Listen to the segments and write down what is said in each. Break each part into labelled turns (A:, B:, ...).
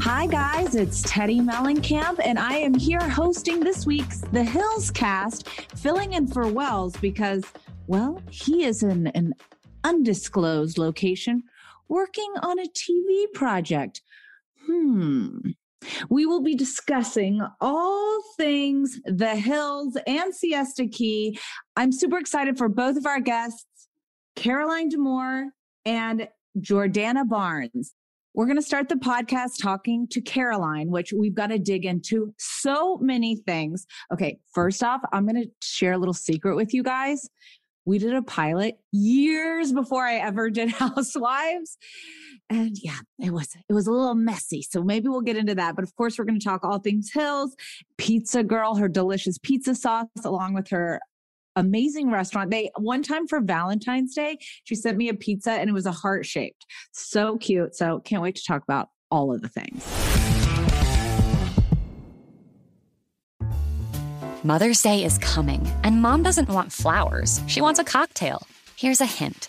A: Hi, guys, it's Teddi Mellencamp, and I am here hosting this week's The Hills Cast, filling in for Wells because, well, he is in an undisclosed location working on a TV project. Hmm. We will be discussing all things The Hills and Siesta Key. I'm super excited for both of our guests, Caroline D'Amore and Jordana Barnes. We're going to start the podcast talking to Caroline, which we've got to dig into so many things. Okay, first off, I'm going to share a little secret with you guys. We did a pilot years before I ever did Housewives. And yeah, it was it was a little messy. So maybe we'll get into that. But of course, we're going to talk all things Hills, Pizza Girl, her delicious pizza sauce, along with her amazing restaurant. They one time for Valentine's Day, she sent me a pizza and it was a heart shaped. So cute. So can't wait to talk about all of the things.
B: Mother's Day is coming, and mom doesn't want flowers. She wants a cocktail. Here's a hint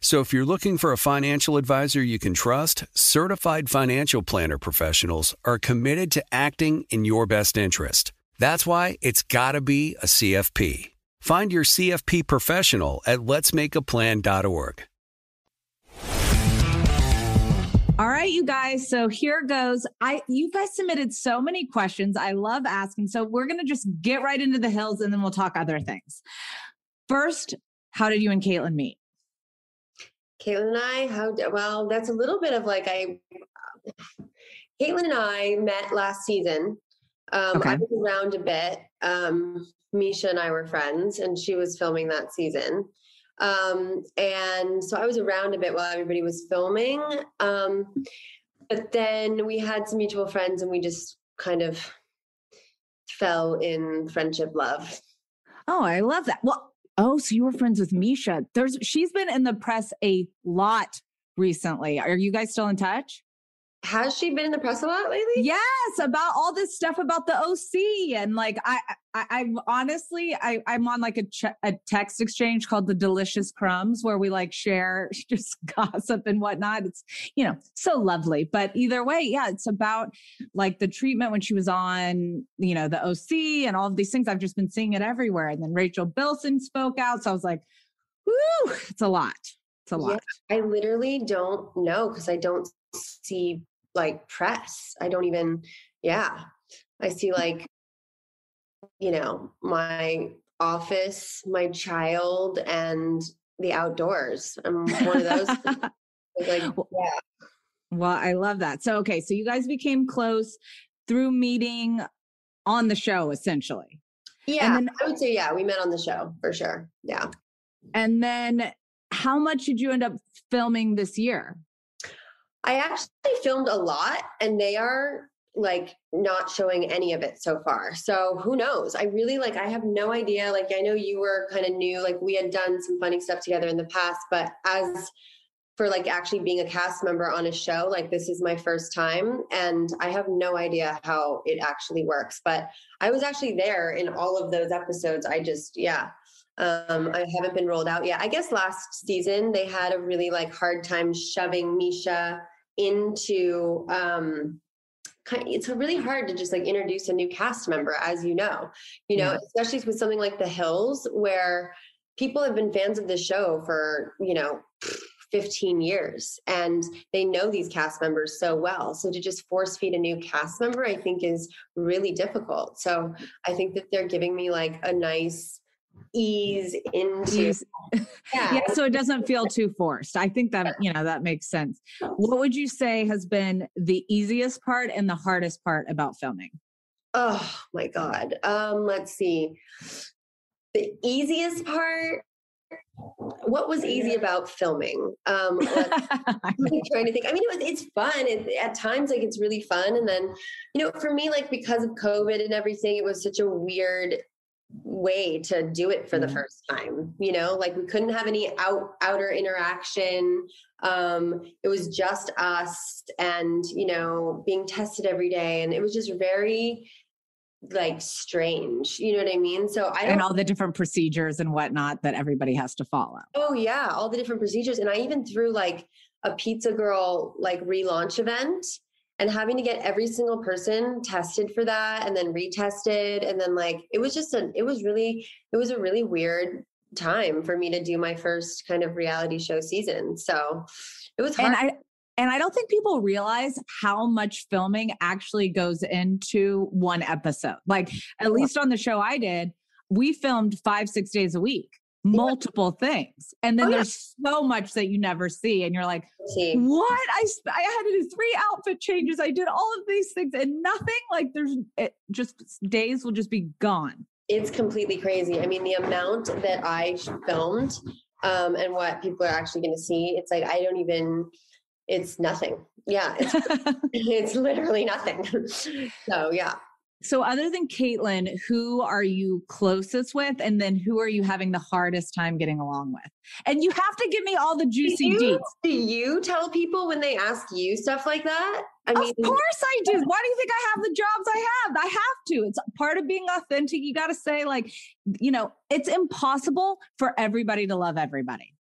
C: So if you're looking for a financial advisor you can trust, certified financial planner professionals are committed to acting in your best interest. That's why it's got to be a CFP. Find your CFP professional at letsmakeaplan.org.
A: All right, you guys. So here goes. I you guys submitted so many questions. I love asking. So we're gonna just get right into the hills and then we'll talk other things. First, how did you and Caitlin meet?
D: Caitlin and I, how well, that's a little bit of like I Caitlin and I met last season. Um,
A: Okay.
D: I was around a bit. Um, Mischa and I were friends, and she was filming that season. Um, and so I was around a bit while everybody was filming. Um, but then we had some mutual friends and we just kind of fell in friendship love.
A: Oh, I love that. Well, oh, so you were friends with Mischa. There's she's been in the press a lot recently. Are you guys still in touch?
D: Has she been in the press a lot lately?
A: Yes, about all this stuff about the OC and like I, I I'm honestly I I'm on like a ch- a text exchange called the Delicious Crumbs where we like share just gossip and whatnot. It's you know so lovely, but either way, yeah, it's about like the treatment when she was on you know the OC and all of these things. I've just been seeing it everywhere, and then Rachel Bilson spoke out, so I was like, whoo, it's a lot. It's a lot.
D: Yeah, I literally don't know because I don't see like press. I don't even, yeah. I see like, you know, my office, my child, and the outdoors. I'm one of those. like, yeah.
A: Well, I love that. So, okay. So you guys became close through meeting on the show, essentially.
D: Yeah. Then, I would say, yeah, we met on the show for sure. Yeah.
A: And then how much did you end up filming this year?
D: I actually filmed a lot and they are like not showing any of it so far. So who knows? I really like I have no idea. Like I know you were kind of new, like we had done some funny stuff together in the past, but as for like actually being a cast member on a show, like this is my first time and I have no idea how it actually works. But I was actually there in all of those episodes. I just yeah, um, I haven't been rolled out yet. I guess last season they had a really like hard time shoving Mischa into um, it's really hard to just like introduce a new cast member, as you know, you know, yeah. especially with something like The Hills, where people have been fans of the show for, you know, 15 years and they know these cast members so well. So to just force feed a new cast member, I think is really difficult. So I think that they're giving me like a nice ease into ease.
A: Yeah. yeah so it doesn't feel too forced. I think that you know that makes sense. What would you say has been the easiest part and the hardest part about filming?
D: Oh my god. Um let's see. The easiest part what was easy about filming? Um i'm trying to think. I mean it was, it's fun. It, at times like it's really fun. And then you know for me like because of covid and everything it was such a weird way to do it for the first time you know? Like we couldn't have any out outer interaction. Um it was just us and you know being tested every day and it was just very like strange you know what i mean? So i
A: and all the different procedures and whatnot that everybody has to follow.
D: Oh yeah all the different procedures and i even threw like a pizza girl like relaunch event and having to get every single person tested for that and then retested and then like it was just a it was really it was a really weird time for me to do my first kind of reality show season. So it was hard.
A: and i and i don't think people realize how much filming actually goes into one episode. Like at least on the show i did we filmed five six days a week multiple things and then oh, there's yeah. so much that you never see and you're like see. what? I i had to do three outfit changes i did all of these things and nothing like there's it just days will just be gone.
D: It's completely crazy. I mean the amount that i filmed um and what people are actually going to see it's like i don't even it's nothing. Yeah it's, it's literally nothing. So yeah
A: so, other than Kaitlyn, who are you closest with? And then who are you having the hardest time getting along with? And you have to give me all the juicy
D: do
A: you, deets.
D: Do you tell people when they ask you stuff like that?
A: I mean, of course I do. Why do you think I have the jobs I have? I have to. It's part of being authentic. You got to say, like, you know, it's impossible for everybody to love everybody.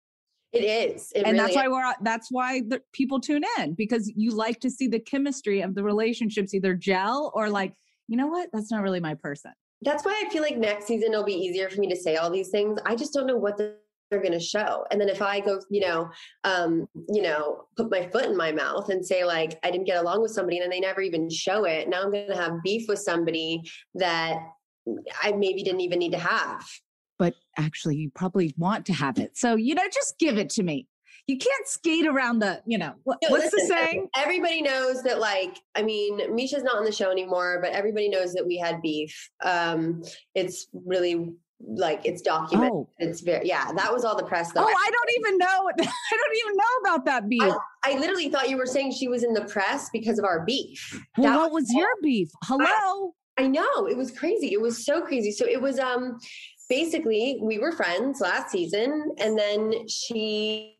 D: It is, it
A: and
D: really
A: that's why we're that's why the people tune in because you like to see the chemistry of the relationships either gel or like you know what? That's not really my person.
D: That's why I feel like next season it'll be easier for me to say all these things. I just don't know what they're going to show. And then if I go, you know, um, you know, put my foot in my mouth and say like I didn't get along with somebody and then they never even show it. Now I'm going to have beef with somebody that I maybe didn't even need to have.
A: But actually, you probably want to have it. So, you know, just give it to me you can't skate around the, you know, what, no, what's listen, the saying?
D: Everybody knows that, like, I mean, Mischa's not on the show anymore, but everybody knows that we had beef. Um, it's really like it's documented.
A: Oh.
D: It's very yeah. That was all the press though.
A: Oh, I don't even know. I don't even know about that beef.
D: I, I literally thought you were saying she was in the press because of our beef.
A: well,
D: That
A: what was your beef? Hello.
D: I know it was crazy. It was so crazy. So it was um basically we were friends last season, and then she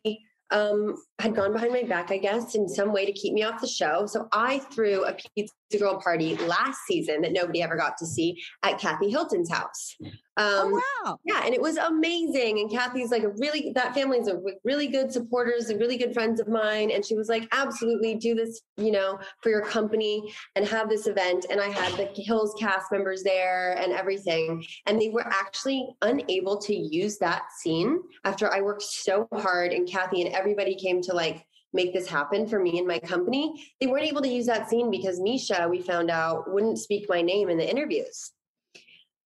D: um had gone behind my back, I guess, in some way to keep me off the show. So I threw a pizza girl party last season that nobody ever got to see at Kathy Hilton's house. Um,
A: oh wow.
D: yeah, and it was amazing. And Kathy's like a really that family's a really good supporters and really good friends of mine. And she was like, absolutely do this, you know, for your company and have this event. And I had the Hills cast members there and everything. And they were actually unable to use that scene after I worked so hard and Kathy and everybody came to like make this happen for me and my company. They weren't able to use that scene because Mischa, we found out, wouldn't speak my name in the interviews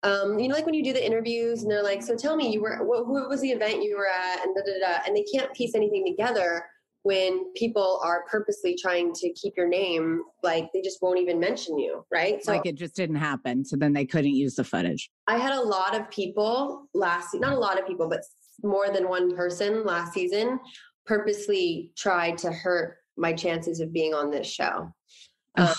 D: um, you know, like when you do the interviews and they're like, so tell me, you were, what, what was the event you were at? And da, da, da, and they can't piece anything together when people are purposely trying to keep your name, like they just won't even mention you, right?
A: So like it just didn't happen. So then they couldn't use the footage.
D: I had a lot of people last, not a lot of people, but more than one person last season purposely tried to hurt my chances of being on this show. Um,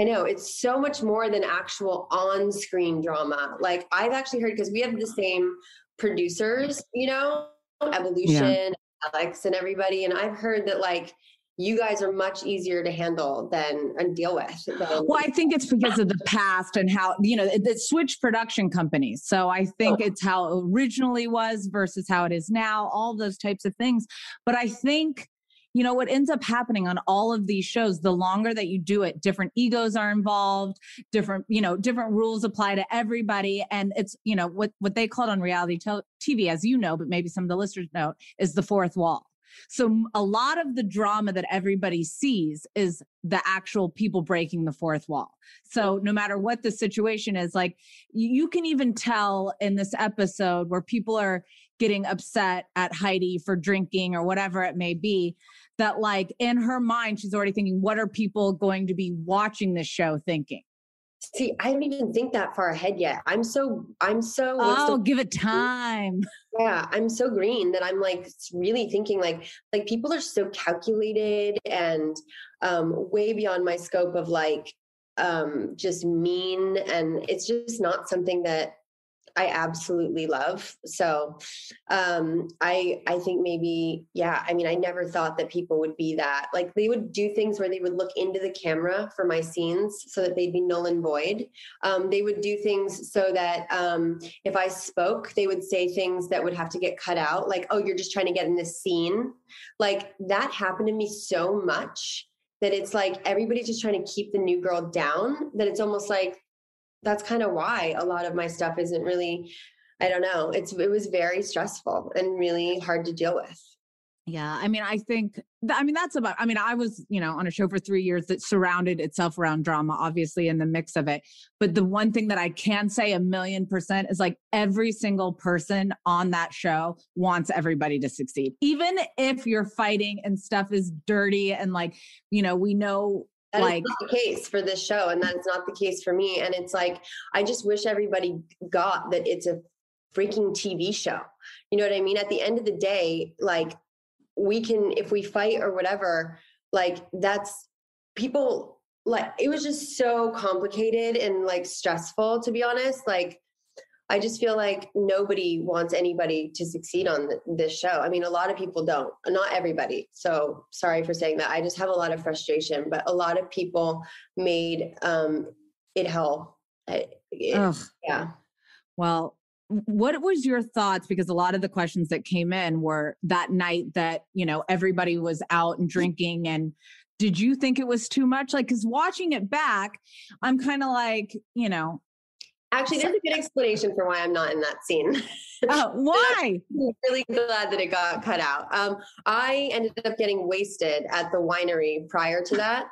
D: I know it's so much more than actual on screen drama. Like I've actually heard because we have the same producers, you know, Evolution, yeah. Alex, and everybody. And I've heard that like you guys are much easier to handle than and deal with. Than-
A: well, I think it's because of the past and how you know it, it switched production companies. So I think oh. it's how it originally was versus how it is now. All those types of things. But I think you know what ends up happening on all of these shows the longer that you do it different egos are involved different you know different rules apply to everybody and it's you know what what they call it on reality tv as you know but maybe some of the listeners know is the fourth wall so a lot of the drama that everybody sees is the actual people breaking the fourth wall. So no matter what the situation is, like you can even tell in this episode where people are getting upset at Heidi for drinking or whatever it may be, that like in her mind, she's already thinking, what are people going to be watching this show thinking?
D: See, I don't even think that far ahead yet. I'm so, I'm so.
A: Oh, give it time.
D: Yeah, I'm so green that I'm like really thinking like, like people are so calculated and um, way beyond my scope of like, um, just mean, and it's just not something that I absolutely love. So um, I I think maybe yeah. I mean, I never thought that people would be that like they would do things where they would look into the camera for my scenes so that they'd be null and void. Um, they would do things so that um, if I spoke, they would say things that would have to get cut out, like oh, you're just trying to get in this scene. Like that happened to me so much that it's like everybody's just trying to keep the new girl down that it's almost like that's kind of why a lot of my stuff isn't really i don't know it's it was very stressful and really hard to deal with.
A: Yeah i mean i think i mean that's about i mean i was you know on a show for three years that surrounded itself around drama obviously in the mix of it. But the one thing that i can say a million percent is like every single person on that show wants everybody to succeed. Even if you're fighting and stuff is dirty and like you know we know
D: that
A: like
D: the case for this show, and that is not the case for me. And it's like I just wish everybody got that it's a freaking TV show. You know what I mean? At the end of the day, like we can if we fight or whatever, like that's people like it was just so complicated and like stressful to be honest. Like I just feel like nobody wants anybody to succeed on this show. I mean, a lot of people don't, not everybody. So sorry for saying that. I just have a lot of frustration, but a lot of people made um, it hell. It, yeah.
A: Well, what was your thoughts because a lot of the questions that came in were that night that you know everybody was out and drinking and did you think it was too much like because watching it back i'm kind of like you know
D: Actually, there's a good explanation for why I'm not in that scene.
A: Oh, why?
D: I'm really glad that it got cut out. Um, I ended up getting wasted at the winery prior to that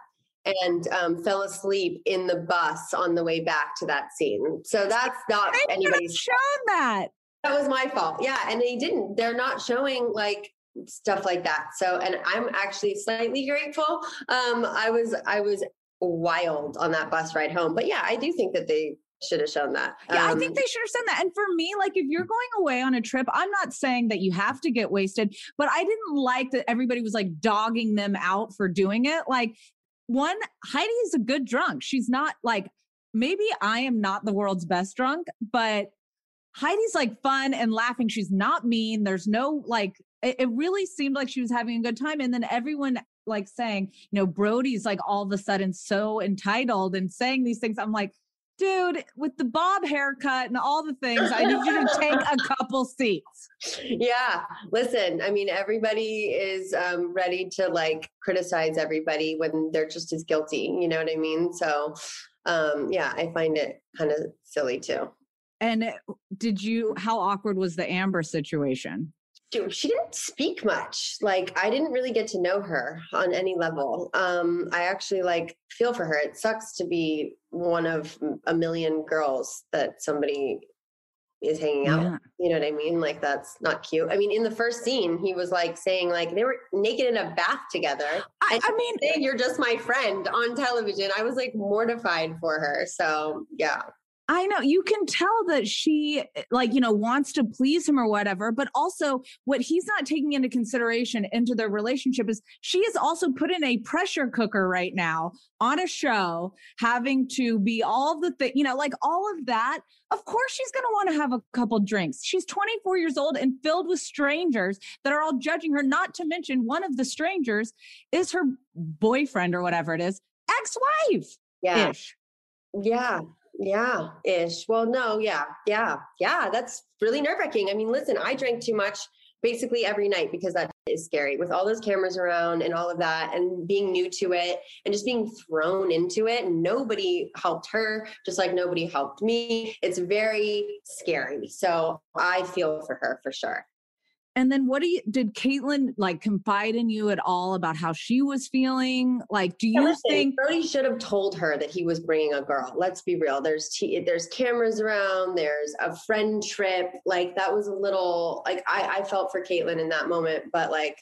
D: and um, fell asleep in the bus on the way back to that scene. So that's not
A: I
D: anybody's
A: shown that.
D: That was my fault. Yeah. And they didn't, they're not showing like stuff like that. So, and I'm actually slightly grateful. Um, I was, I was wild on that bus ride home. But yeah, I do think that they should have shown that.
A: Yeah,
D: Um,
A: I think they should have shown that. And for me, like if you're going away on a trip, I'm not saying that you have to get wasted, but I didn't like that everybody was like dogging them out for doing it. Like, one, Heidi is a good drunk. She's not like, maybe I am not the world's best drunk, but Heidi's like fun and laughing. She's not mean. There's no like, it, it really seemed like she was having a good time. And then everyone like saying, you know, Brody's like all of a sudden so entitled and saying these things. I'm like, dude, with the bob haircut and all the things, I need you to take a couple seats.
D: yeah listen i mean everybody is um, ready to like criticize everybody when they're just as guilty you know what i mean so um, yeah i find it kind of silly too
A: And did you, how awkward was the Amber situation?
D: Dude, she didn't speak much like i didn't really get to know her on any level um, i actually like feel for her it sucks to be one of a million girls that somebody is hanging out
A: Yeah.
D: You know what I mean? Like that's not cute. I mean, in the first scene, he was like saying like they were naked in a bath together.
A: I, I mean,
D: you're just my friend on television. I was like mortified for her. So yeah.
A: I know you can tell that she like you know wants to please him or whatever but also what he's not taking into consideration into their relationship is she is also put in a pressure cooker right now on a show having to be all the thing you know like all of that of course she's going to want to have a couple drinks she's 24 years old and filled with strangers that are all judging her not to mention one of the strangers is her boyfriend or whatever it is ex-wife
D: Yeah.
A: ish
D: Yeah. Yeah. Ish. Well, no. Yeah. Yeah. Yeah. That's really nerve wracking. I mean, listen, I drank too much basically every night because that is scary with all those cameras around and all of that and being new to it and just being thrown into it. Nobody helped her, just like nobody helped me. It's very scary. So I feel for her for sure.
A: And then what do you did Caitlin like confide in you at all about how she was feeling? Like, do you
D: Listen,
A: think
D: Brody should have told her that he was bringing a girl? Let's be real. There's t- there's cameras around. There's a friend trip. Like that was a little like I I felt for Caitlin in that moment, but like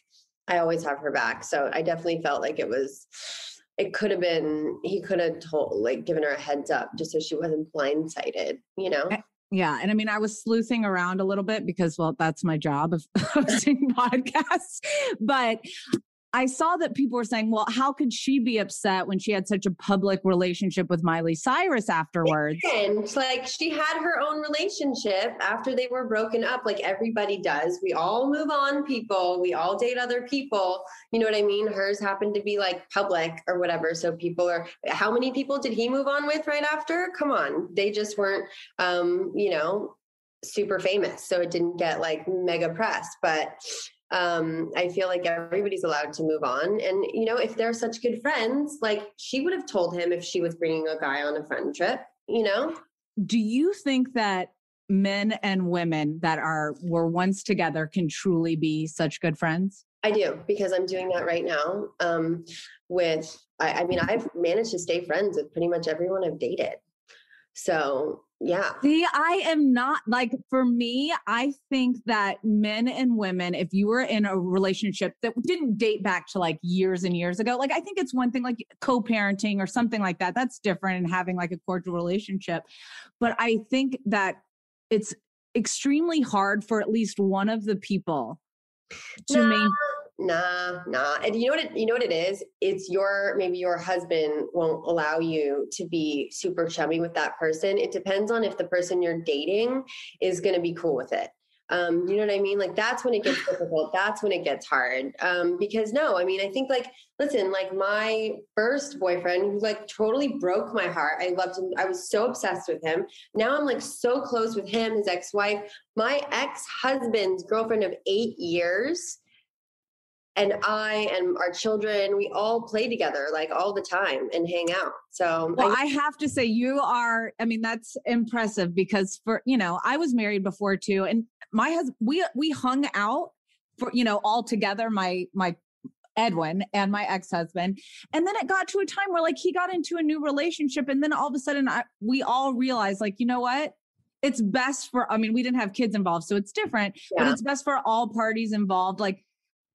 D: I always have her back. So I definitely felt like it was. It could have been. He could have told like given her a heads up just so she wasn't blindsided. You know.
A: Yeah, and I mean I was sleuthing around a little bit because well, that's my job of hosting podcasts. But I saw that people were saying, well, how could she be upset when she had such a public relationship with Miley Cyrus afterwards?
D: And like she had her own relationship after they were broken up, like everybody does. We all move on, people. We all date other people. You know what I mean? Hers happened to be like public or whatever. So people are, how many people did he move on with right after? Come on. They just weren't, um, you know, super famous. So it didn't get like mega press. But um i feel like everybody's allowed to move on. And you know if they're such good friends like she would have told him if she was bringing a guy on a friend trip you know?
A: Do you think that men and women that are were once together can truly be such good friends?
D: i do because i'm doing that right now um with I, I mean i've managed to stay friends with pretty much everyone i've dated. So yeah
A: See, I am not like for me, I think that men and women, if you were in a relationship that didn't date back to like years and years ago, like I think it's one thing like co parenting or something like that. That's different and having like a cordial relationship. But I think that it's extremely hard for at least one of the people to
D: No.
A: maintain.
D: Nah, nah. And you know what it, you know what it is? It's your maybe your husband won't allow you to be super chummy with that person. It depends on if the person you're dating is going to be cool with it. Um, you know what I mean? Like that's when it gets difficult. That's when it gets hard. Um, because no, I mean, I think like, listen, like my first boyfriend who like totally broke my heart. I loved him. I was so obsessed with him. Now I'm like so close with him, his ex-wife, my ex-husband's girlfriend of eight years and I and our children, we all play together like all the time and hang out. So
A: Well,
D: I,
A: I have to say, you are, I mean, that's impressive because for, you know, I was married before too. And my husband, we, we hung out for, you know, all together, my, my, Edwin and my ex-husband. And then it got to a time where like he got into a new relationship and then all of a sudden I, we all realized like, you know what? It's best for I mean, we didn't have kids involved, so it's different, but it's best for all parties involved. Like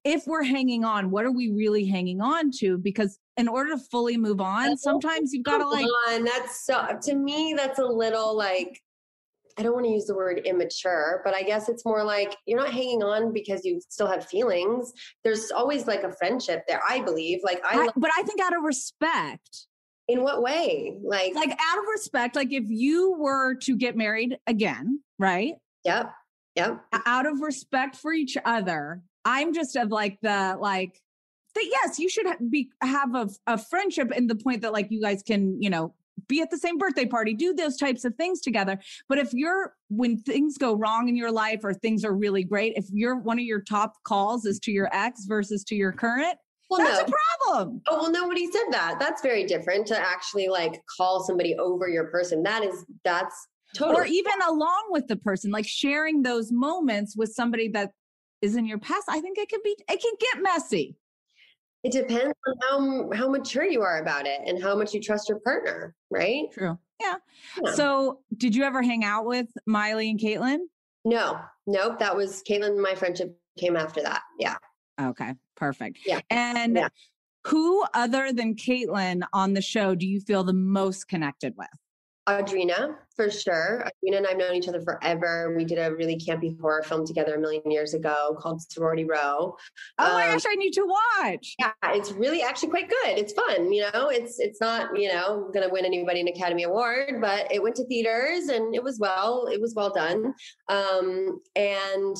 A: if we're hanging on, what are we really hanging on to? Because in order to fully move on, sometimes you've got to like.
D: On. That's so, to me, that's a little like, I don't want to use the word immature, but I guess it's more like you're not hanging on because you still have feelings. There's always like a friendship there, I believe. Like, I,
A: I but I think out of respect.
D: In what way? Like,
A: like out of respect, like if you were to get married again, right?
D: Yep. Yep.
A: Out of respect for each other, I'm just of like the like that yes, you should be have a, a friendship in the point that like you guys can, you know, be at the same birthday party, do those types of things together. But if you're when things go wrong in your life or things are really great, if you're one of your top calls is to your ex versus to your current, well, that's no. a problem.
D: Oh, well, nobody said that. That's very different to actually like call somebody over your person. That is, that's totally.
A: Or even along with the person, like sharing those moments with somebody that is in your past. I think it can be, it can get messy.
D: It depends on how how mature you are about it and how much you trust your partner, right?
A: True. Yeah. yeah. So, did you ever hang out with Miley and Caitlyn?
D: No, nope. That was Caitlyn. My friendship came after that. Yeah.
A: Okay. Perfect.
D: Yeah.
A: And yeah. who other than Caitlyn on the show do you feel the most connected with?
D: Audrina, for sure. Audrina and I've known each other forever. We did a really campy horror film together a million years ago called Sorority Row.
A: Oh um, my gosh, I need to watch.
D: Yeah, it's really actually quite good. It's fun, you know. It's it's not, you know, gonna win anybody an Academy Award, but it went to theaters and it was well, it was well done. Um, and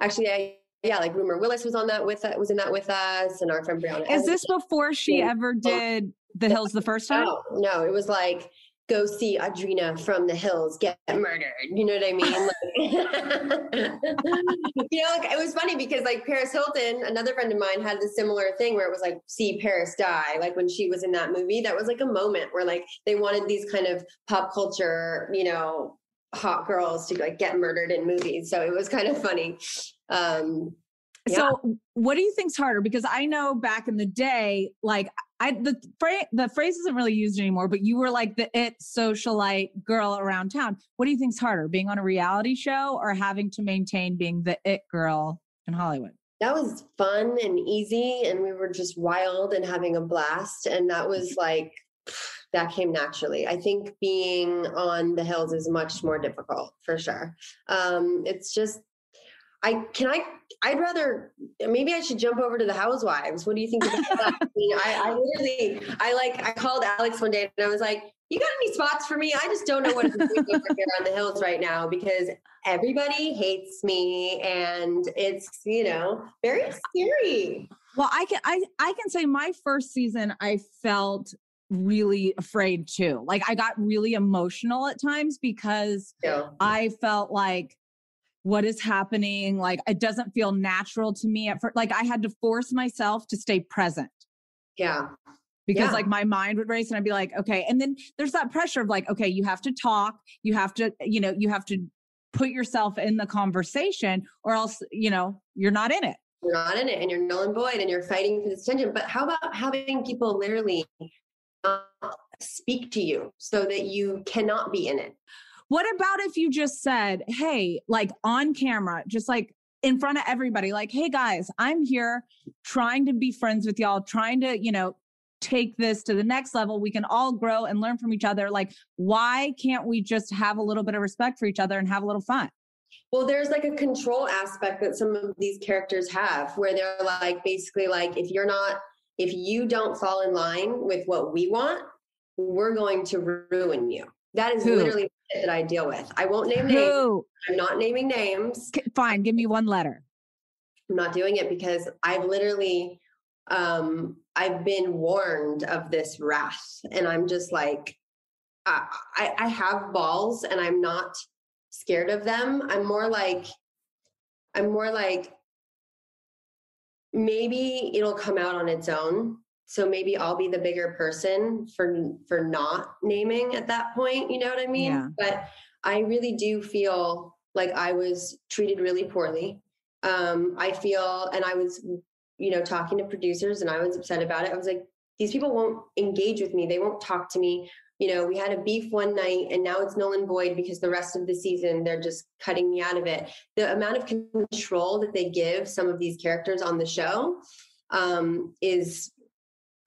D: actually I yeah, like Rumor Willis was on that with was in that with us, and our friend Brianna.
A: Is this before she ever did The Hills the first time?
D: No, no, it was like go see Audrina from the hills get murdered. You know what I mean? Like, you know, like, it was funny because like Paris Hilton, another friend of mine, had this similar thing where it was like see Paris die. Like when she was in that movie, that was like a moment where like they wanted these kind of pop culture, you know, hot girls to like get murdered in movies. So it was kind of funny. Um,
A: yeah. So, what do you think's harder? Because I know back in the day, like I the phrase the phrase isn't really used anymore, but you were like the it socialite girl around town. What do you think's harder, being on a reality show or having to maintain being the it girl in Hollywood?
D: That was fun and easy, and we were just wild and having a blast. And that was like that came naturally. I think being on the hills is much more difficult for sure. Um, it's just I can I I'd rather maybe I should jump over to the housewives. What do you think about that? I, mean, I, I literally I like I called Alex one day and I was like, "You got any spots for me? I just don't know what to do over here on the hills right now because everybody hates me and it's you know very scary."
A: Well, I can I I can say my first season I felt really afraid too. Like I got really emotional at times because yeah. I felt like what is happening like it doesn't feel natural to me at first like i had to force myself to stay present.
D: Yeah.
A: Because yeah. like my mind would race and i'd be like okay and then there's that pressure of like okay you have to talk you have to you know you have to put yourself in the conversation or else you know you're not in it.
D: You're not in it and you're null and void and you're fighting for this attention but how about having people literally uh, speak to you so that you cannot be in it
A: what about if you just said, hey, like on camera, just like in front of everybody, like, hey guys, I'm here trying to be friends with y'all, trying to, you know, take this to the next level. We can all grow and learn from each other. Like, why can't we just have a little bit of respect for each other and have a little fun?
D: Well, there's like a control aspect that some of these characters have where they're like, basically, like, if you're not, if you don't fall in line with what we want, we're going to ruin you. That is Who? literally that I deal with. I won't name names. Who? I'm not naming names.
A: Fine, give me one letter.
D: I'm not doing it because I've literally um I've been warned of this wrath and I'm just like I, I, I have balls and I'm not scared of them. I'm more like I'm more like maybe it'll come out on its own so maybe I'll be the bigger person for for not naming at that point, you know what I mean? Yeah. But I really do feel like I was treated really poorly. Um, I feel and I was you know talking to producers and I was upset about it. I was like these people won't engage with me. They won't talk to me. You know, we had a beef one night and now it's null and void because the rest of the season they're just cutting me out of it. The amount of control that they give some of these characters on the show um, is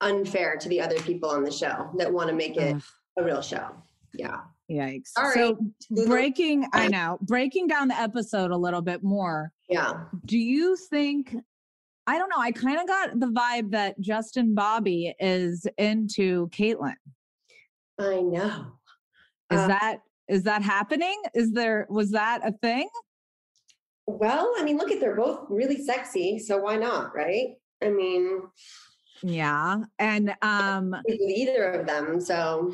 D: unfair to the other people on the show that want to make it Ugh. a real show. Yeah.
A: Yikes. Sorry. So breaking, I know, breaking down the episode a little bit more.
D: Yeah.
A: Do you think I don't know. I kind of got the vibe that Justin Bobby is into Kaitlyn.
D: I know.
A: Is uh, that is that happening? Is there was that a thing?
D: Well, I mean, look at they're both really sexy, so why not, right? I mean,
A: yeah, and um,
D: either of them. So,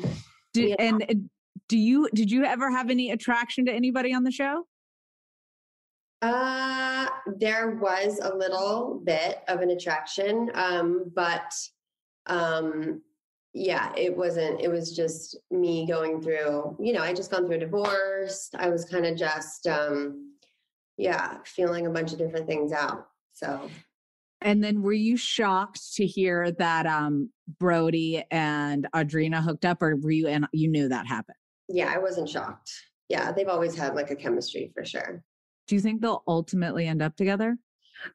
A: do, yeah. and do you did you ever have any attraction to anybody on the show?
D: Uh, there was a little bit of an attraction, um, but um, yeah, it wasn't. It was just me going through. You know, I just gone through a divorce. I was kind of just, um, yeah, feeling a bunch of different things out. So.
A: And then, were you shocked to hear that um, Brody and Audrina hooked up, or were you and you knew that happened?
D: Yeah, I wasn't shocked. Yeah, they've always had like a chemistry for sure.
A: Do you think they'll ultimately end up together?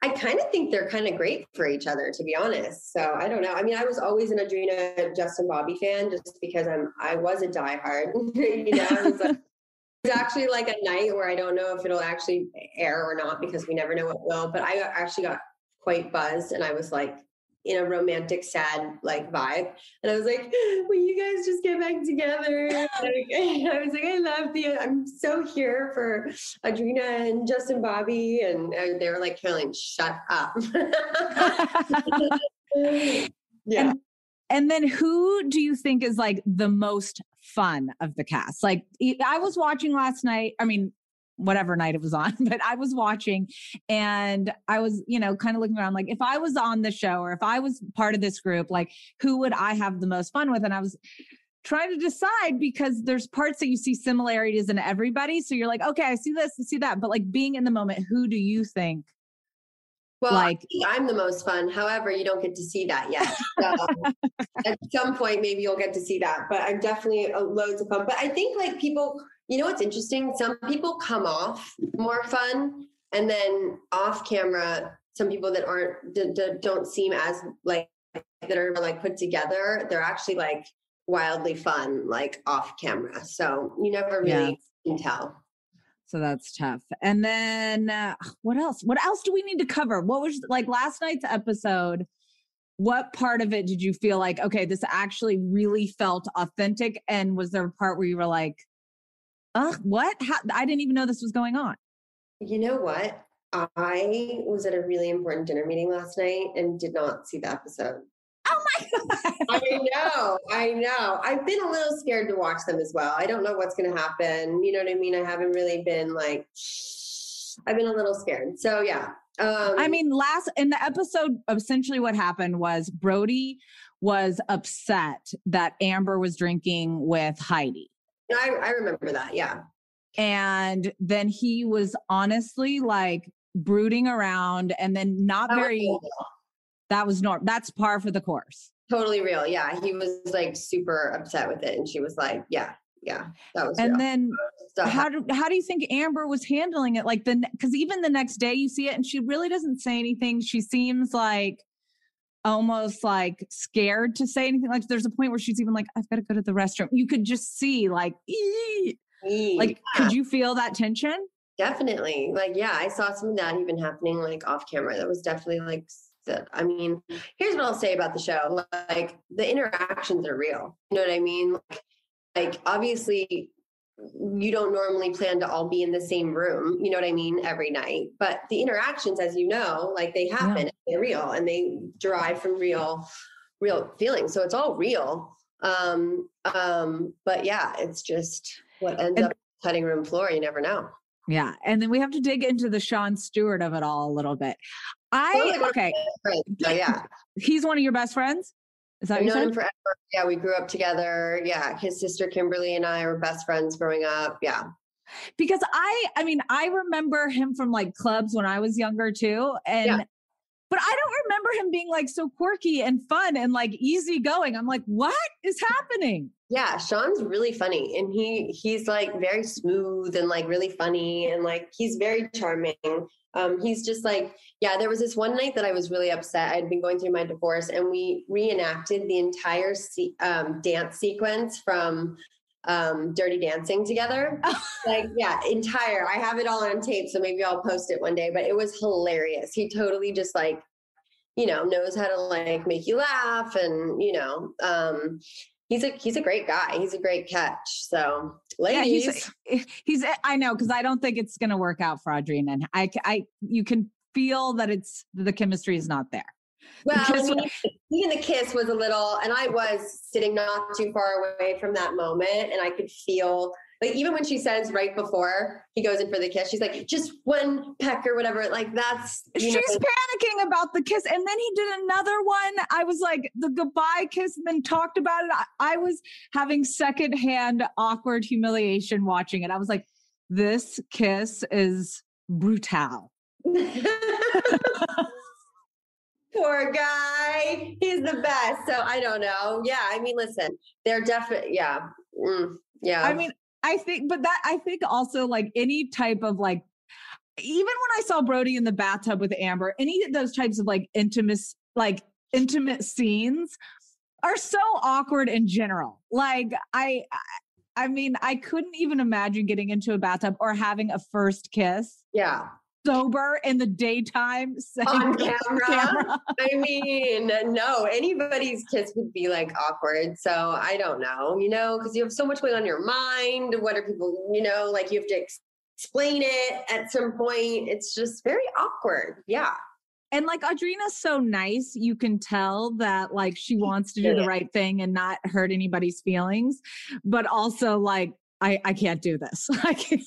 D: I kind of think they're kind of great for each other, to be honest. So I don't know. I mean, I was always an Audrina Justin Bobby fan, just because I'm I was a diehard. you know, it's actually like a night where I don't know if it'll actually air or not because we never know what will. But I actually got quite buzzed, and I was like, in a romantic, sad like vibe. And I was like, will you guys just get back together? Like, I was like, I love the, I'm so here for Audrina and Justin Bobby. And they were like, Caroline, shut up.
A: yeah. And, and then who do you think is like the most fun of the cast? Like I was watching last night. I mean, whatever night it was on, but I was watching and I was, you know, kind of looking around like if I was on the show or if I was part of this group, like who would I have the most fun with? And I was trying to decide because there's parts that you see similarities in everybody. So you're like, okay, I see this, I see that. But like being in the moment, who do you think
D: well, like I'm the most fun. However, you don't get to see that yet. So at some point, maybe you'll get to see that. But I'm definitely uh, loads of fun. But I think like people you know what's interesting? Some people come off more fun, and then off camera, some people that aren't d- d- don't seem as like that are like put together. They're actually like wildly fun, like off camera. So you never really yeah. can tell.
A: So that's tough. And then uh, what else? What else do we need to cover? What was like last night's episode? What part of it did you feel like, okay, this actually really felt authentic? And was there a part where you were like, uh, what? How, I didn't even know this was going on.
D: You know what? I was at a really important dinner meeting last night and did not see the episode.
A: Oh my God. I
D: know. I know. I've been a little scared to watch them as well. I don't know what's going to happen. You know what I mean? I haven't really been like, I've been a little scared. So, yeah.
A: Um, I mean, last in the episode, essentially what happened was Brody was upset that Amber was drinking with Heidi.
D: I, I remember that. Yeah.
A: And then he was honestly like brooding around and then not that very, was that was normal. That's par for the course.
D: Totally real. Yeah. He was like super upset with it. And she was like, yeah, yeah, that was.
A: And
D: real.
A: then, how do how do you think Amber was handling it? Like the because even the next day you see it, and she really doesn't say anything. She seems like almost like scared to say anything. Like there's a point where she's even like, I've got to go to the restroom. You could just see like, ee. like, yeah. could you feel that tension?
D: Definitely. Like, yeah, I saw some of that even happening like off camera. That was definitely like, I mean, here's what I'll say about the show. Like the interactions are real. You know what I mean? Like, like obviously you don't normally plan to all be in the same room, you know what I mean, every night. But the interactions, as you know, like they happen, yeah. they're real and they derive from real, real feelings. So it's all real. Um, um, but yeah, it's just what ends and, up cutting room floor, you never know.
A: Yeah. And then we have to dig into the Sean Stewart of it all a little bit. I okay.
D: So, yeah.
A: He's one of your best friends? Is that
D: I've known him forever. Yeah, we grew up together. Yeah, his sister Kimberly and I were best friends growing up. Yeah.
A: Because I, I mean, I remember him from like clubs when I was younger too, and yeah. but I don't remember him being like so quirky and fun and like easygoing. I'm like, what is happening?
D: Yeah, Sean's really funny and he he's like very smooth and like really funny and like he's very charming. Um, he's just like, yeah, there was this one night that I was really upset. I'd been going through my divorce and we reenacted the entire se- um, dance sequence from um, Dirty Dancing together. like, yeah, entire. I have it all on tape, so maybe I'll post it one day. But it was hilarious. He totally just like, you know, knows how to like make you laugh, and you know, um, he's a he's a great guy. He's a great catch. So, ladies,
A: yeah, he's, he's I know because I don't think it's going to work out for Audrina, and I I you can feel that it's the chemistry is not there.
D: Well, I mean, even the kiss was a little, and I was sitting not too far away from that moment, and I could feel like even when she says right before he goes in for the kiss, she's like, just one peck or whatever. Like that's
A: she's know. panicking about the kiss. And then he did another one. I was like, the goodbye kiss, and then talked about it. I, I was having secondhand awkward humiliation watching it. I was like, this kiss is brutal.
D: Poor guy. He's the best. So I don't know. Yeah. I mean, listen, they're definitely, yeah. Mm, yeah.
A: I mean, I think, but that, I think also like any type of like, even when I saw Brody in the bathtub with Amber, any of those types of like intimate, like intimate scenes are so awkward in general. Like, I, I mean, I couldn't even imagine getting into a bathtub or having a first kiss.
D: Yeah
A: sober in the daytime
D: on camera. camera. I mean, no, anybody's kiss would be like awkward. So I don't know, you know, because you have so much going on your mind. What are people, you know, like you have to explain it at some point. It's just very awkward. Yeah.
A: And like Audrina's so nice, you can tell that like she wants to do the right thing and not hurt anybody's feelings, but also like I I can't do this. I can't.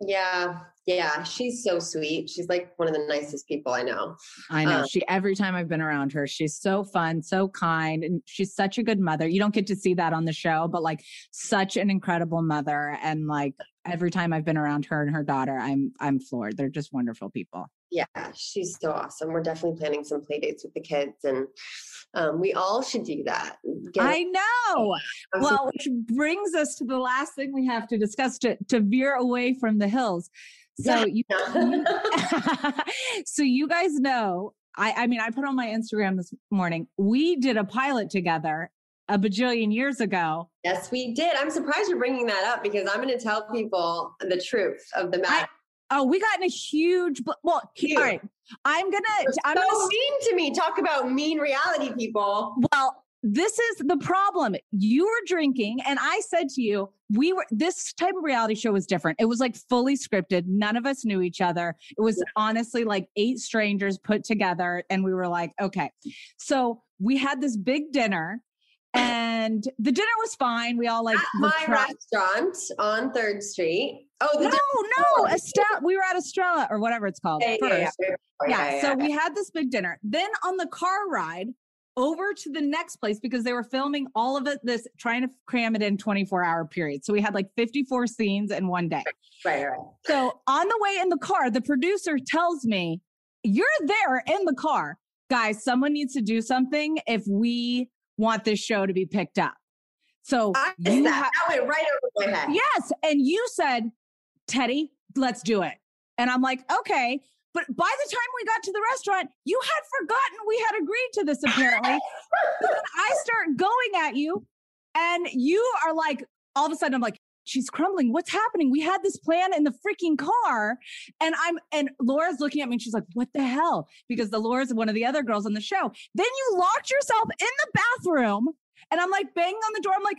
D: Yeah, yeah, she's so sweet. She's like one of the nicest people I know.
A: I know. Um, she every time I've been around her, she's so fun, so kind, and she's such a good mother. You don't get to see that on the show, but like such an incredible mother. And like every time I've been around her and her daughter, I'm I'm floored. They're just wonderful people.
D: Yeah, she's so awesome. We're definitely planning some play dates with the kids, and um, we all should do that.
A: Get I know. Well, which brings us to the last thing we have to discuss to to veer away from the hills. So you, so you guys know, I, I mean, I put on my Instagram this morning. We did a pilot together a bajillion years ago.
D: Yes, we did. I'm surprised you're bringing that up because I'm going to tell people the truth of the matter.
A: oh, we got in a huge. Well, huge. all right. I'm gonna. You're I'm
D: so
A: gonna,
D: mean to me. Talk about mean reality people.
A: Well, this is the problem. You were drinking, and I said to you, we were this type of reality show was different. It was like fully scripted. None of us knew each other. It was honestly like eight strangers put together, and we were like, okay. So we had this big dinner. And the dinner was fine. We all like
D: at my restaurant on Third Street.
A: Oh no, no, Estrella. We were at Estrella or whatever it's called yeah, first. Yeah, yeah. yeah so we had this big dinner. Then on the car ride, over to the next place because they were filming all of it this trying to cram it in 24 hour period. So we had like 54 scenes in one day.
D: Right right
A: so on the way in the car the producer tells me you're there in the car. Guys someone needs to do something if we want this show to be picked up. So I
D: you that. Ha- that went right over my head.
A: Yes and you said Teddi, let's do it. And i'm like okay but by the time we got to the restaurant, you had forgotten we had agreed to this, apparently. then I start going at you, and you are like, all of a sudden, I'm like, she's crumbling. What's happening? We had this plan in the freaking car. And I'm, and Laura's looking at me and she's like, what the hell? Because the Laura's one of the other girls on the show. Then you locked yourself in the bathroom. And I'm like banging on the door. I'm like,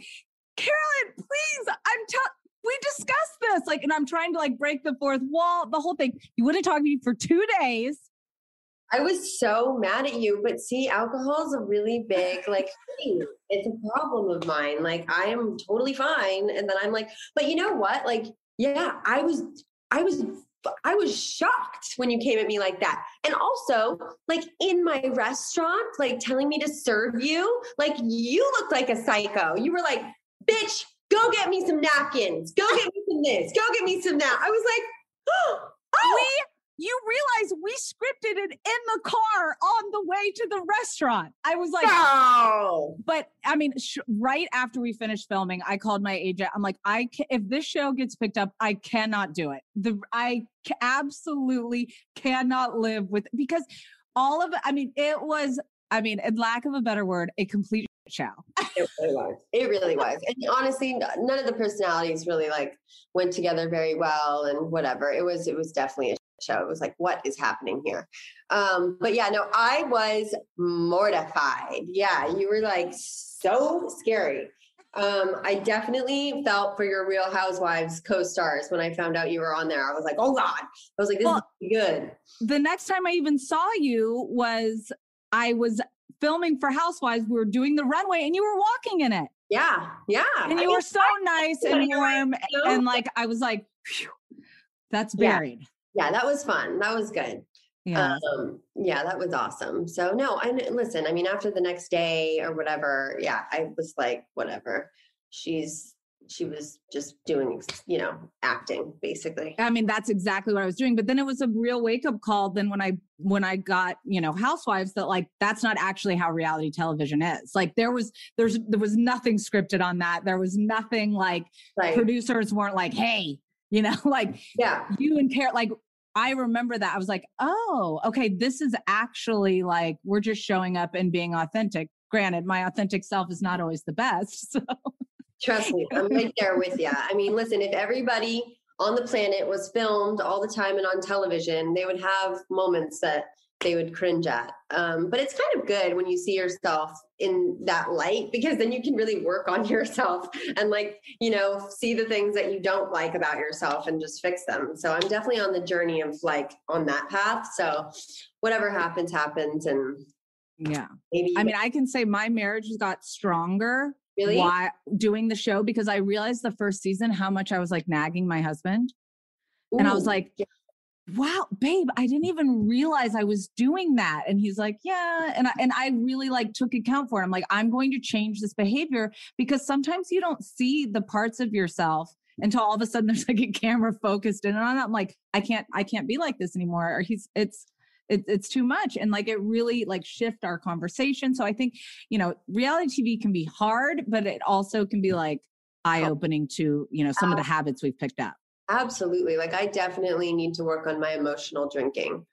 A: Caroline, please, I'm telling, we discussed this. Like, and I'm trying to like break the fourth wall, the whole thing. You wouldn't talk to me for two days.
D: I was so mad at you, but see, alcohol is a really big like thing. It's a problem of mine. Like I am totally fine. And then I'm like, but you know what? Like, yeah, I was I was I was shocked when you came at me like that. And also, like in my restaurant, like telling me to serve you, like you looked like a psycho. You were like, bitch, go get me some napkins. Go get me some this. Go get me some that. I was like, oh,
A: we you realize we scripted it in the car on the way to the restaurant. I was like,
D: no.
A: but I mean, sh- right after we finished filming, I called my agent. I'm like, I ca- if this show gets picked up, I cannot do it. The I ca- absolutely cannot live with because all of it. I mean, it was. I mean, in lack of a better word, a complete show.
D: It really was. It really was. And honestly, none of the personalities really like went together very well and whatever. It was it was definitely a show. It was like, what is happening here? Um, but yeah, no, I was mortified. Yeah, you were like so scary. Um, I definitely felt for your Real Housewives co-stars when I found out you were on there. I was like, oh God. I was like, this
A: Well,
D: is good.
A: the next time I even saw you was I was filming for Housewives. We were doing the runway, and you were walking in it.
D: Yeah, yeah.
A: and
D: I
A: you
D: mean,
A: were so nice and warm
D: know?
A: and like i was like that's buried
D: yeah, that was fun. That was good.
A: yeah
D: Um, yeah, that was awesome. So no, I kn- listen. I mean, after the next day or whatever, yeah, I was like, whatever. She's she was just doing, you know, acting basically.
A: i mean that's exactly what i was doing but then it was a real wake up call then when i when i got you know housewives that like that's not actually how reality television is like there was there's there was nothing scripted on that there was nothing like
D: Right?
A: producers weren't like hey you know like
D: Yeah,
A: you and care like I remember that. I was like, oh, okay, this is actually like we're just showing up and being authentic. Granted, my authentic self is not always the best. So
D: trust me, I'm right there with you. I mean, listen, if everybody on the planet was filmed all the time and on television, they would have moments that they would cringe at. Um, but it's kind of good when you see yourself in that light because then you can really work on yourself and like, you know, see the things that you don't like about yourself and just fix them. So I'm definitely on the journey of like on that path. So whatever happens, happens. And
A: yeah.
D: maybe,
A: I mean, I can say my marriage has got stronger
D: really,
A: while doing the show because I realized the first season how much I was like nagging my husband. And I was like, wow, babe, I didn't even realize I was doing that. And he's like, yeah. And I, and I really like took account for it. I'm like, I'm going to change this behavior because sometimes you don't see the parts of yourself until all of a sudden there's like a camera focused in on it. I'm like, I can't, I can't be like this anymore. Or he's, it's, it, it's too much. And like, it really like shift our conversation. So I think, you know, reality TV can be hard, but it also can be like eye opening to, you know, some of the habits we've picked up.
D: Absolutely. Like I definitely need to work on my emotional drinking.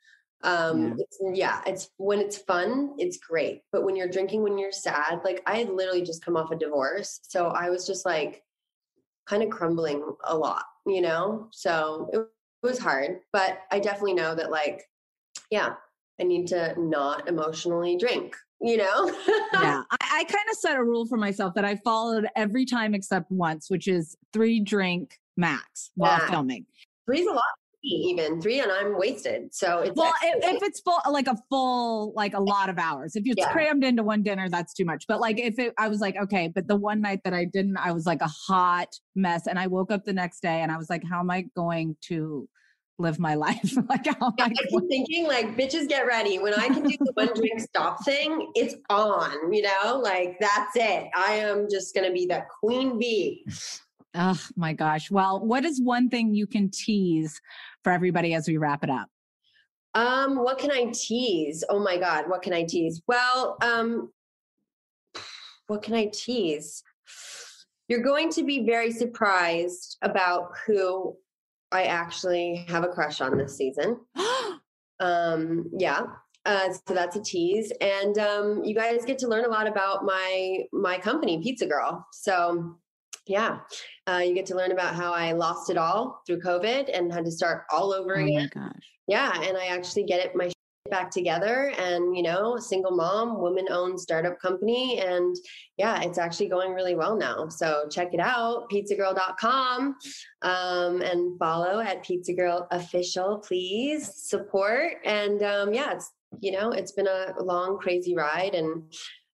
D: Um
A: Yeah.
D: it's yeah, it's when it's fun, it's great. But when you're drinking when you're sad, like I had literally just come off a divorce. So I was just like kind of crumbling a lot, you know? So it, it was hard, but I definitely know that like yeah, I need to not emotionally drink, you know?
A: yeah i, I kind of set a rule for myself that i followed every time except once which is three drink max while
D: Yeah.
A: filming
D: Three's a lot even. Three and I'm wasted. So it's
A: well if, if it's full like a full like a lot of hours if it's
D: Yeah.
A: crammed into one dinner that's too much but like if it i was like okay but the one night that i didn't i was like a hot mess and i woke up the next day and i was like how am i going to live my life like
D: Yeah,
A: I
D: I keep thinking like, bitches, get ready. When I can do the one drink stop thing, it's on. You know, like that's it. I am just gonna be the queen bee.
A: oh my gosh well what is one thing you can tease for everybody as we wrap it up
D: Um, what can I tease? Oh my god, what can I tease? Well, um, what can I tease? You're going to be very surprised about who I actually have a crush on this season. um yeah uh, so that's a tease and um you guys get to learn a lot about my my company pizza girl. So yeah uh, you get to learn about how i lost it all through covid and had to start all over
A: oh
D: again.
A: my gosh.
D: Yeah and i actually get it my back together. And you know single mom woman owned startup company. And yeah it's actually going really well now. So check it out pizzagirl.com um, and follow at pizza girl official please. Support. And um, yeah it's you know it's been a long crazy ride. And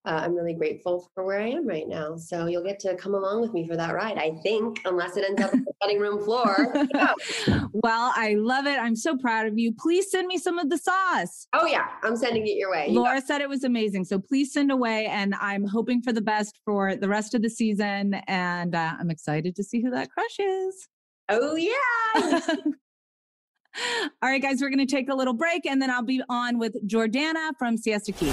D: uh, i'm really grateful for where i am right now so you'll get to come along with me for that ride i think unless it ends up on the cutting room floor Yeah.
A: well, I love it. I'm so proud of you. Please send me some of the sauce.
D: oh yeah i'm sending it your way You got
A: Laura said it was amazing. So please send away. And I'm hoping for the best for the rest of the season. And uh, I'm excited to see who that crush is.
D: Oh yeah.
A: All right, guys, we're going to take a little break and then I'll be on with Jordana from Siesta Key.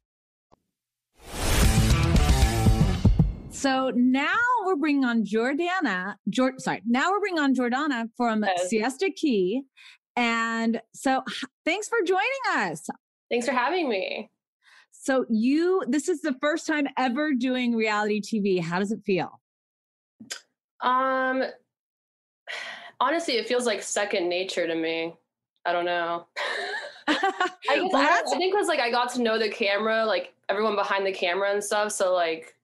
A: So now we're bringing on Jordana. Jord, sorry, now we're bringing on Jordana from
E: Yes.
A: Siesta Key. And so thanks for joining us.
E: Thanks for having me.
A: So you, this is the first time ever doing reality TV. How does it feel?
E: Um, honestly, it feels like second nature to me. I don't know. I guess I, I think because like I got to know the camera, like everyone behind the camera and stuff. So like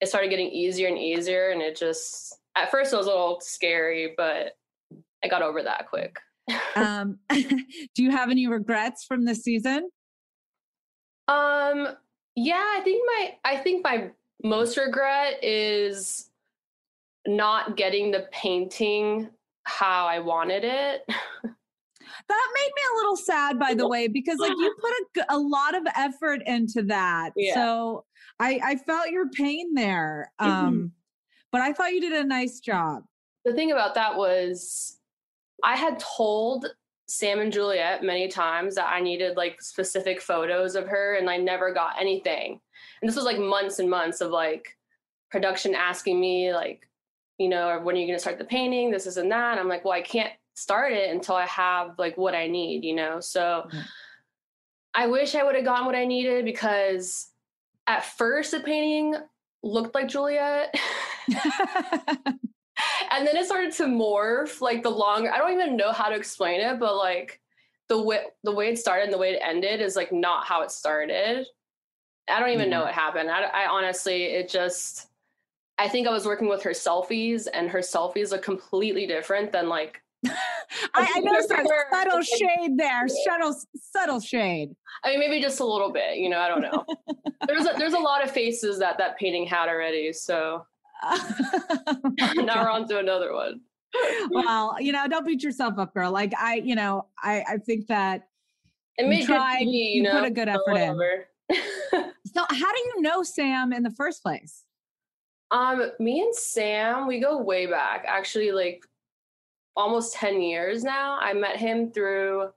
E: it started getting easier and easier, and it just at first it was a little scary, but I got over that quick.
A: um, do you have any regrets from this season?
E: Um, yeah, I think my I think my most regret is not getting the painting how I wanted it.
A: That made me a little sad, by the way, because like you put a, a lot of effort into that.
E: Yeah.
A: So I, I felt your pain there. Um, but I thought you did a nice job.
E: the thing about that was I had told Sam and Juliette many times that I needed like specific photos of her and I never got anything. And this was like months and months of like production asking me like, you know, when are you going to start the painting? This is and that. And I'm like, well, I can't start it until I have like what I need, you know? So
A: Mhm.
E: I wish I would have gotten what I needed because at first the painting looked like Juliette. and then it started to morph like the longer i don't even know how to explain it but like the way the way it started and the way it ended is like not how it started. I don't even know mm. what happened. I, I honestly it just i think i was working with her selfies and her selfies are completely different than like
A: I, I
E: Her-
A: subtle shade there, subtle, subtle shade.
E: i mean maybe just a little bit you know i don't know there's a, there's a lot of faces that that painting had already so now we're on to another one
A: well, you know, don't beat yourself up, girl. Like I, you know, I, I think that.
E: it
A: You
E: made good
A: tried,
E: TV,
A: you
E: you know
A: put a good effort in. So, how do you know Sam in the first place?
E: Um, me and Sam, we go way back. Actually, like almost 10 years now. I met him through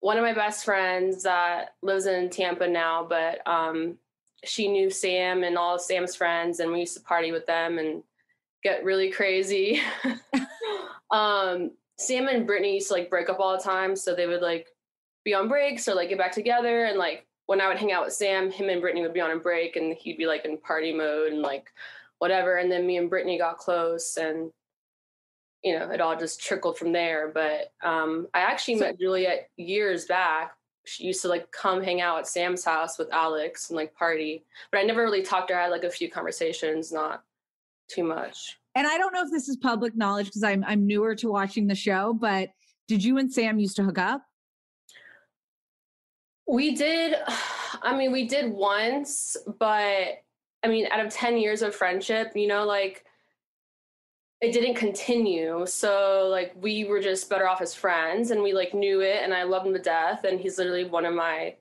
E: one of my best friends that lives in Tampa now, but um she knew Sam and all of Sam's friends and we used to party with them and get really crazy. um Sam and Brittany used to like break up all the time, so they would like be on breaks or like get back together and like when I would hang out with Sam, him and Brittany would be on a break and he'd be like in party mode and like whatever. And then me and Brittany got close and you know, it all just trickled from there. But um I actually met Juliette years back she used to like come hang out at Sam's house with Alex and like party. But I never really talked to her. I had like a few conversations, not too much.
A: And I don't know if this is public knowledge because I'm I'm newer to watching the show, but did you and Sam used to hook up?
E: We did I mean, we did once, but I mean, out of 10 years of friendship, you know, like it didn't continue. So like we were just better off as friends and we like knew it and I love him to death and he's literally one of my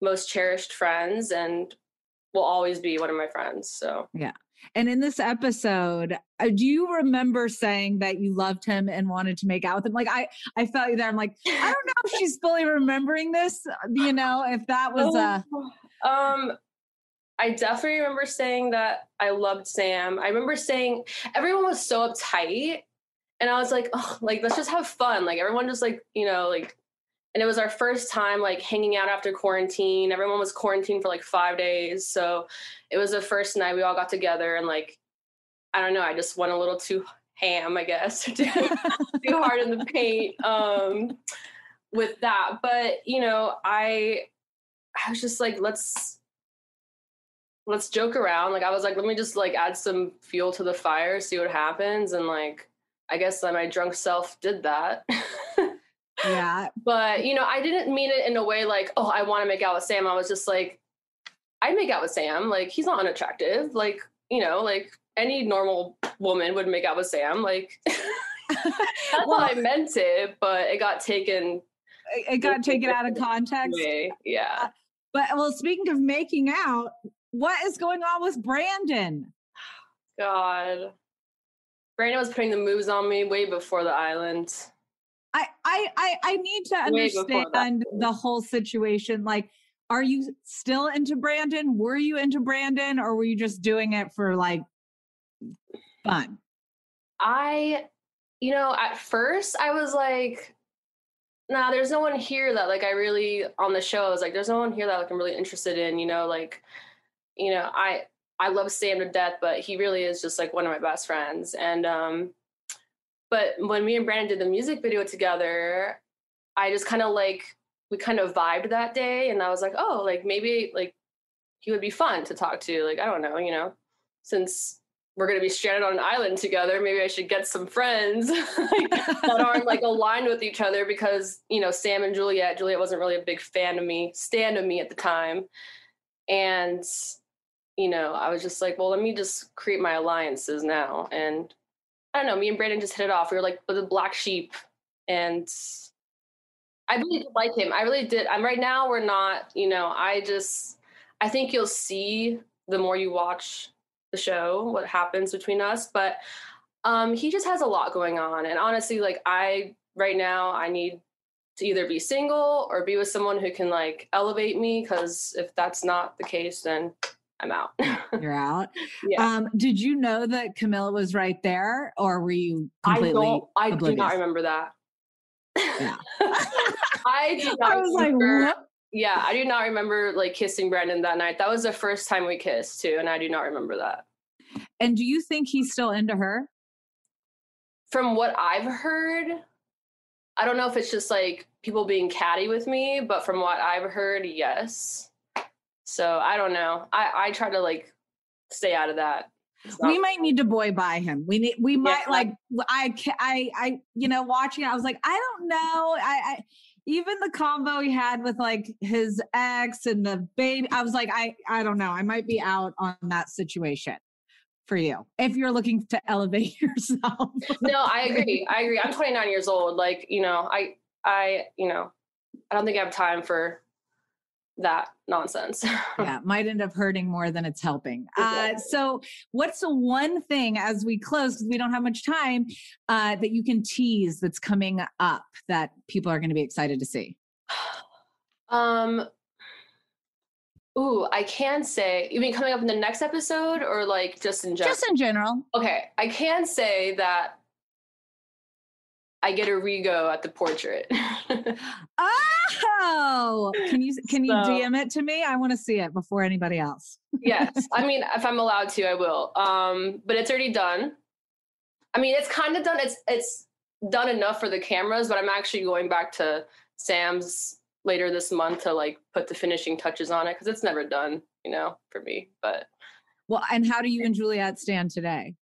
E: most cherished friends and will always be one of my friends. So
A: Yeah. And in this episode, uh, do you remember saying that you loved him and wanted to make out with him? Like I, I felt you there. I'm like, I don't know if she's fully remembering this. You know, if that was a,
E: um I definitely remember saying that I loved Sam. I remember saying everyone was so uptight and I was like, oh, like let's just have fun. Like everyone just like, you know, like and it was our first time like hanging out after quarantine. Everyone was quarantined for like 5 days. So it was the first night we all got together and like I don't know, I just went a little too ham, I guess, too, too hard in the paint um with that. But, you know, I I was just like, let's let's joke around. Like I was like, let me just like add some fuel to the fire, see what happens. And like I guess my drunk self did that.
A: yeah.
E: but you know, I didn't mean it in a way like, oh, I want to make out with Sam. I was just like, I'd make out with Sam. Like he's not unattractive. Like, you know, like any normal woman would make out with Sam. Like that's
A: Well-
E: how I meant it, but it got taken
A: It it got taken out of context.
E: way. Yeah.
A: Uh, but well, speaking of making out, what is going on with Brandon?
E: God. Brandon was putting the moves on me way before the island.
A: I I I, I need to understand the whole situation. Like, are you still into Brandon? Were you into Brandon, or were you just doing it for like fun?
E: I, you know, at first I was like, nah, there's no one here that like I really on the show. I was like, there's no one here that like I'm really interested in, you know, like, you know, I I love Sam to death, but he really is just like one of my best friends. And um but when me and Brandon did the music video together, I just kind of like we kind of vibed that day and I was like, oh, like maybe like he would be fun to talk to. Like, I don't know, you know, since we're gonna be stranded on an island together, maybe I should get some friends like, that aren't like aligned with each other because, you know, Sam and Juliette, Juliette wasn't really a big fan of me, stand of me at the time. And, you know, I was just like, well, let me just create my alliances now. And I don't know, me and Brandon just hit it off. We were like the black sheep. And I really did like him. I really did. I'm right now, we're not, you know, I just, I think you'll see the more you watch the show what happens between us. But um, he just has a lot going on. And honestly, like, I, right now, I need to either be single or be with someone who can like elevate me. Cause if that's not the case, then I'm out.
A: You're out.
E: yeah.
A: Um, did you know that Camilla was right there, or were you
E: I
A: completely
E: don't, I do not remember that.
A: Yeah.
E: I do not
A: I was like,
E: remember-
A: what?
E: Yeah, I do not remember like kissing Brandon that night. That was the first time we kissed too, and I do not remember that.
A: And do you think he's still into her?
E: From what I've heard, I don't know if it's just like people being catty with me, but from what I've heard, yes. So I don't know. I I try to like stay out of that.
A: We might need to boy buy him. We need. We might
E: Yeah.
A: like. I. I. I. You know, watching. I was like, I don't know. I. I even the combo he had with like his ex and the baby. I was like, I. I don't know. I might be out on that situation for you if you're looking to elevate yourself.
E: no, I agree. I agree. I'm 29 years old. Like, you know, I, I, you know, I don't think I have time for that nonsense.
A: yeah, might end up hurting more than it's helping. Uh, so, what's the one thing as we close, because we don't have much time, uh, that you can tease that's coming up that people are going to be excited to see?
E: um, ooh, I can say, you mean coming up in the next episode or like just in general?
A: Just in general.
E: okay, I can say that I get a rego at the portrait.
A: Oh, can you can you
E: So-
A: DM it to me? I want to see it before anybody else.
E: yes, I mean, if I'm allowed to, I will. Um, but it's already done. I mean, it's kind of done. It's it's done enough for the cameras, but I'm actually going back to Sam's later this month to like put the finishing touches on it because it's never done, you know, for me. But
A: well, and how do you and Juliette stand today?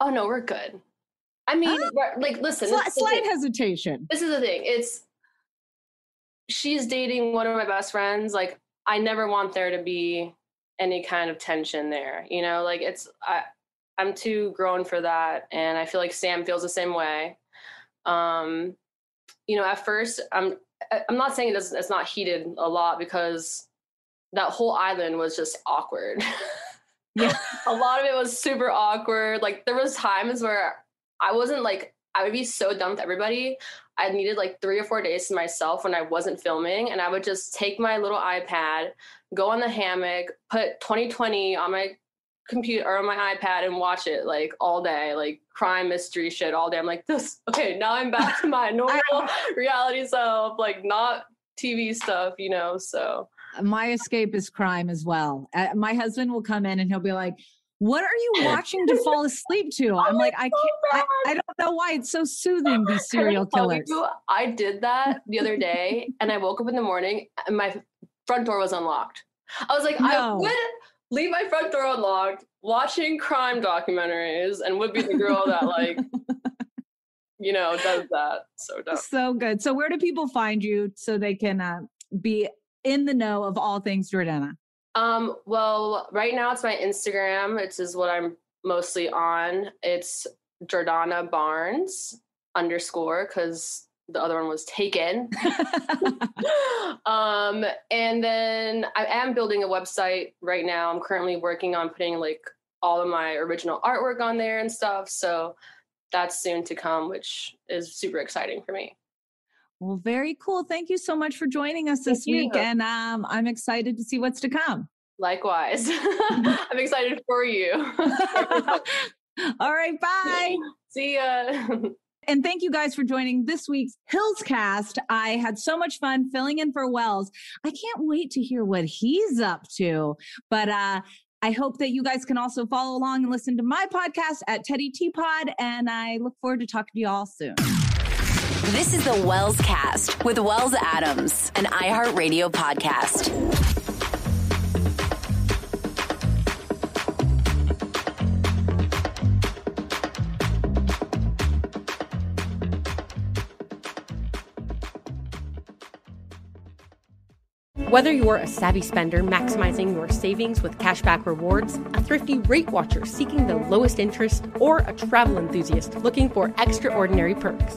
E: Oh no, we're good. I mean,
A: Ah.
E: like, listen,
A: Sli-
E: this is the
A: slight hesitation.
E: This is the thing. It's she's dating one of my best friends. Like, I never want there to be any kind of tension there. You know, like it's I I'm too grown for that, and I feel like Sam feels the same way. Um, you know, at first, I'm I'm not saying it doesn't, it's not heated a lot because that whole island was just awkward.
A: Yeah.
E: a lot of it was super awkward. Like there was times where I wasn't like I would be so done with everybody. I needed like three or four days to myself when I wasn't filming, and I would just take my little iPad, go on the hammock, put 2020 on my computer or on my iPad and watch it like all day, like crime mystery shit all day. I'm like, this okay, now I'm back to my normal reality self, like not TV stuff, you know. So
A: My escape is crime as well. Uh, my husband will come in and he'll be like, "What are you watching to fall asleep to?" I'm like, "I can't. I, I don't know why it's so soothing. These serial killers."
E: you, I did that the other day and I woke up in the morning and my front door was unlocked. I was like, I would leave my front door unlocked, watching crime documentaries, and would be the girl that like, you know, does that. So don't.
A: So good. So where do people find you so they can uh, be in the know of all things Jordana?
E: Um, well, right now it's my Instagram. It's is what I'm mostly on. It's Jordana Barnes underscore because the other one was taken. um, and then I am building a website right now. I'm currently working on putting like all of my original artwork on there and stuff. So that's soon to come, which is super exciting for me.
A: Well, very cool. Thank you so much for joining us this
E: Thank
A: week,
E: you.
A: and um, I'm excited to see what's to come.
E: Likewise. I'm excited for you.
A: All right, bye.
E: See ya.
A: And thank you guys for joining this week's Hills Cast. I had so much fun filling in for Wells. I can't wait to hear what he's up to. But uh I hope that you guys can also follow along and listen to my podcast at Teddi Tea Pod. And I look forward to talking to you all soon.
F: This is the Wells Cast with Wells Adams, an iHeartRadio podcast.
G: Whether you're a savvy spender maximizing your savings with cashback rewards, a thrifty rate watcher seeking the lowest interest, or a travel enthusiast looking for extraordinary perks,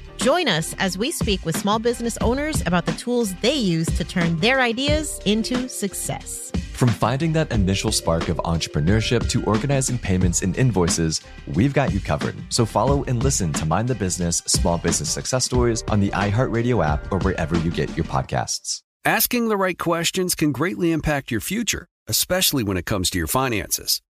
H: Join us as we speak with small business owners about the tools they use to turn their ideas into success.
I: From finding that initial spark of entrepreneurship to organizing payments and invoices, we've got you covered. So follow and listen to Mind the Business Small Business Success Stories on the iHeartRadio app or wherever you get your podcasts.
C: Asking the right questions can greatly impact your future, especially when it comes to your finances.